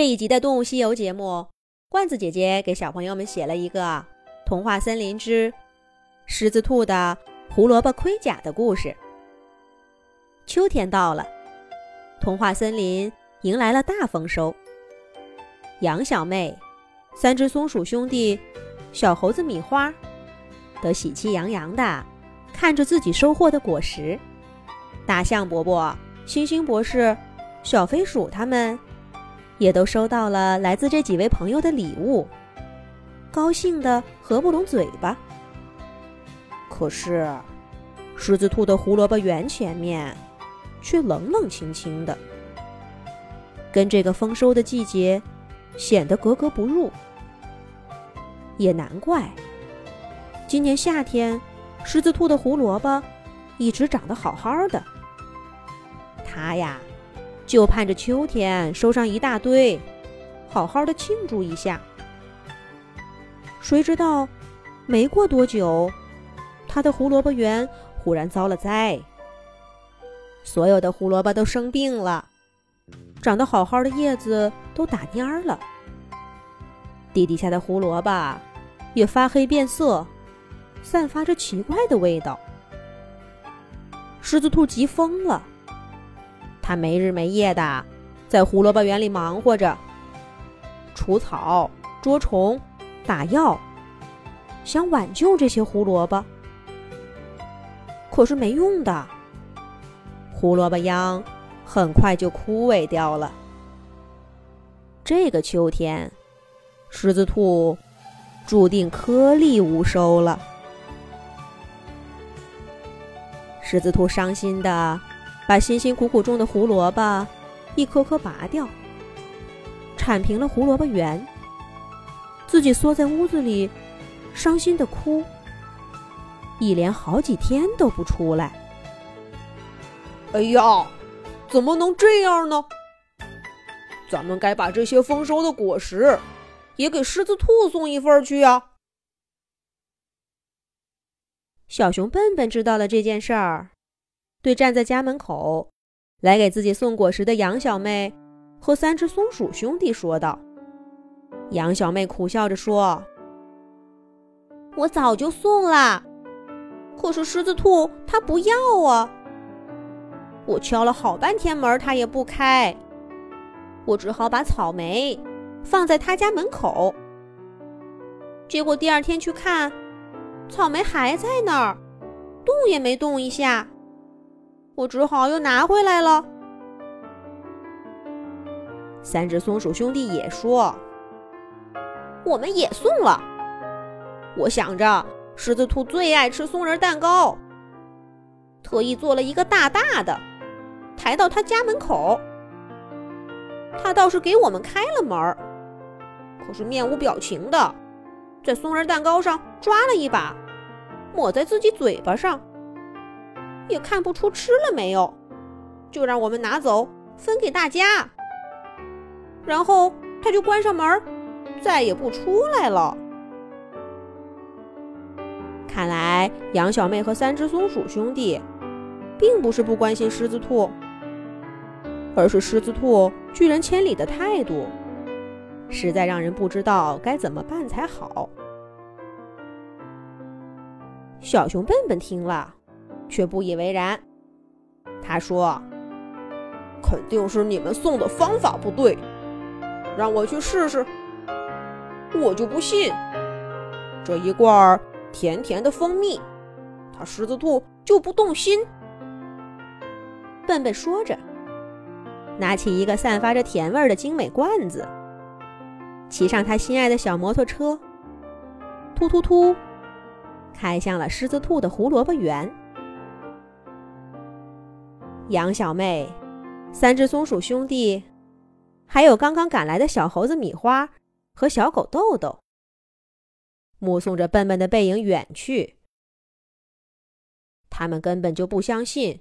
这一集的《动物西游》节目，罐子姐姐给小朋友们写了一个《童话森林之狮子兔的胡萝卜盔甲》的故事。秋天到了，童话森林迎来了大丰收。羊小妹、三只松鼠兄弟、小猴子米花，都喜气洋洋的看着自己收获的果实。大象伯伯、星星博士、小飞鼠他们。也都收到了来自这几位朋友的礼物，高兴的合不拢嘴巴。可是，狮子兔的胡萝卜园前面却冷冷清清的，跟这个丰收的季节显得格格不入。也难怪，今年夏天，狮子兔的胡萝卜一直长得好好的。它呀。就盼着秋天收上一大堆，好好的庆祝一下。谁知道，没过多久，他的胡萝卜园忽然遭了灾，所有的胡萝卜都生病了，长得好好的叶子都打蔫了，地底下的胡萝卜也发黑变色，散发着奇怪的味道。狮子兔急疯了。他没日没夜的在胡萝卜园里忙活着，除草、捉虫、打药，想挽救这些胡萝卜。可是没用的，胡萝卜秧很快就枯萎掉了。这个秋天，狮子兔注定颗粒无收了。狮子兔伤心的。把辛辛苦苦种的胡萝卜一颗颗拔掉，铲平了胡萝卜园，自己缩在屋子里，伤心的哭，一连好几天都不出来。哎呀，怎么能这样呢？咱们该把这些丰收的果实也给狮子兔送一份去呀！小熊笨笨知道了这件事儿。对站在家门口来给自己送果实的杨小妹和三只松鼠兄弟说道：“杨小妹苦笑着说：‘我早就送了，可是狮子兔他不要啊！我敲了好半天门，他也不开。我只好把草莓放在他家门口。结果第二天去看，草莓还在那儿，动也没动一下。’”我只好又拿回来了。三只松鼠兄弟也说：“我们也送了。我想着狮子兔最爱吃松仁蛋糕，特意做了一个大大的，抬到他家门口。他倒是给我们开了门儿，可是面无表情的，在松仁蛋糕上抓了一把，抹在自己嘴巴上。”也看不出吃了没有，就让我们拿走分给大家。然后他就关上门，再也不出来了。看来杨小妹和三只松鼠兄弟，并不是不关心狮子兔，而是狮子兔拒人千里的态度，实在让人不知道该怎么办才好。小熊笨笨听了。却不以为然。他说：“肯定是你们送的方法不对，让我去试试。我就不信，这一罐甜甜的蜂蜜，他狮子兔就不动心。”笨笨说着，拿起一个散发着甜味的精美罐子，骑上他心爱的小摩托车，突突突，开向了狮子兔的胡萝卜园。杨小妹、三只松鼠兄弟，还有刚刚赶来的小猴子米花和小狗豆豆，目送着笨笨的背影远去。他们根本就不相信，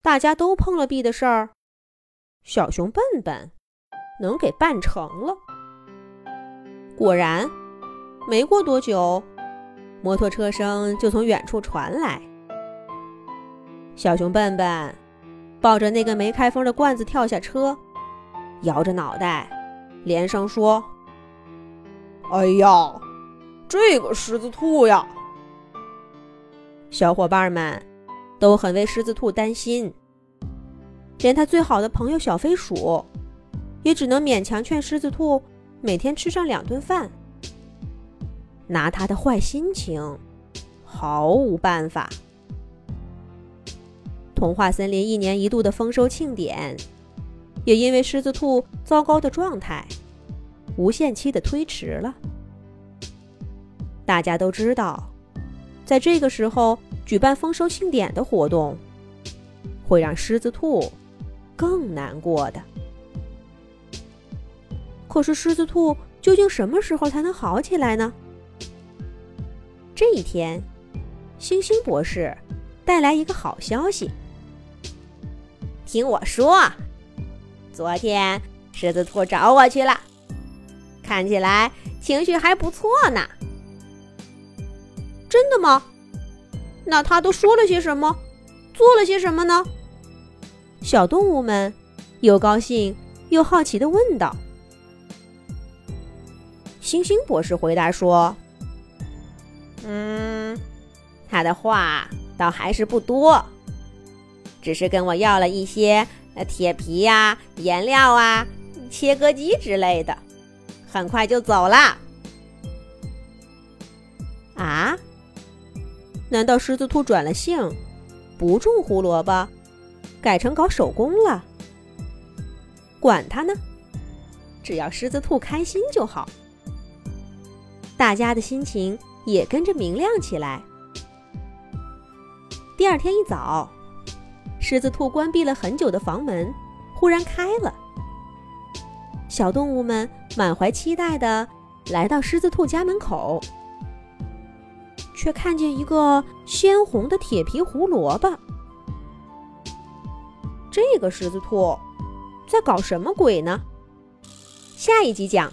大家都碰了壁的事儿，小熊笨笨能给办成了。果然，没过多久，摩托车声就从远处传来。小熊笨笨。抱着那个没开封的罐子跳下车，摇着脑袋，连声说：“哎呀，这个狮子兔呀！”小伙伴们都很为狮子兔担心，连他最好的朋友小飞鼠也只能勉强劝狮子兔每天吃上两顿饭。拿他的坏心情毫无办法。童话森林一年一度的丰收庆典，也因为狮子兔糟糕的状态，无限期的推迟了。大家都知道，在这个时候举办丰收庆典的活动，会让狮子兔更难过的。可是，狮子兔究竟什么时候才能好起来呢？这一天，星星博士带来一个好消息。听我说，昨天狮子兔找我去了，看起来情绪还不错呢。真的吗？那他都说了些什么，做了些什么呢？小动物们又高兴又好奇的问道。星星博士回答说：“嗯，他的话倒还是不多。”只是跟我要了一些呃铁皮呀、颜料啊、切割机之类的，很快就走了。啊？难道狮子兔转了性，不种胡萝卜，改成搞手工了？管他呢，只要狮子兔开心就好。大家的心情也跟着明亮起来。第二天一早。狮子兔关闭了很久的房门，忽然开了。小动物们满怀期待地来到狮子兔家门口，却看见一个鲜红的铁皮胡萝卜。这个狮子兔在搞什么鬼呢？下一集讲。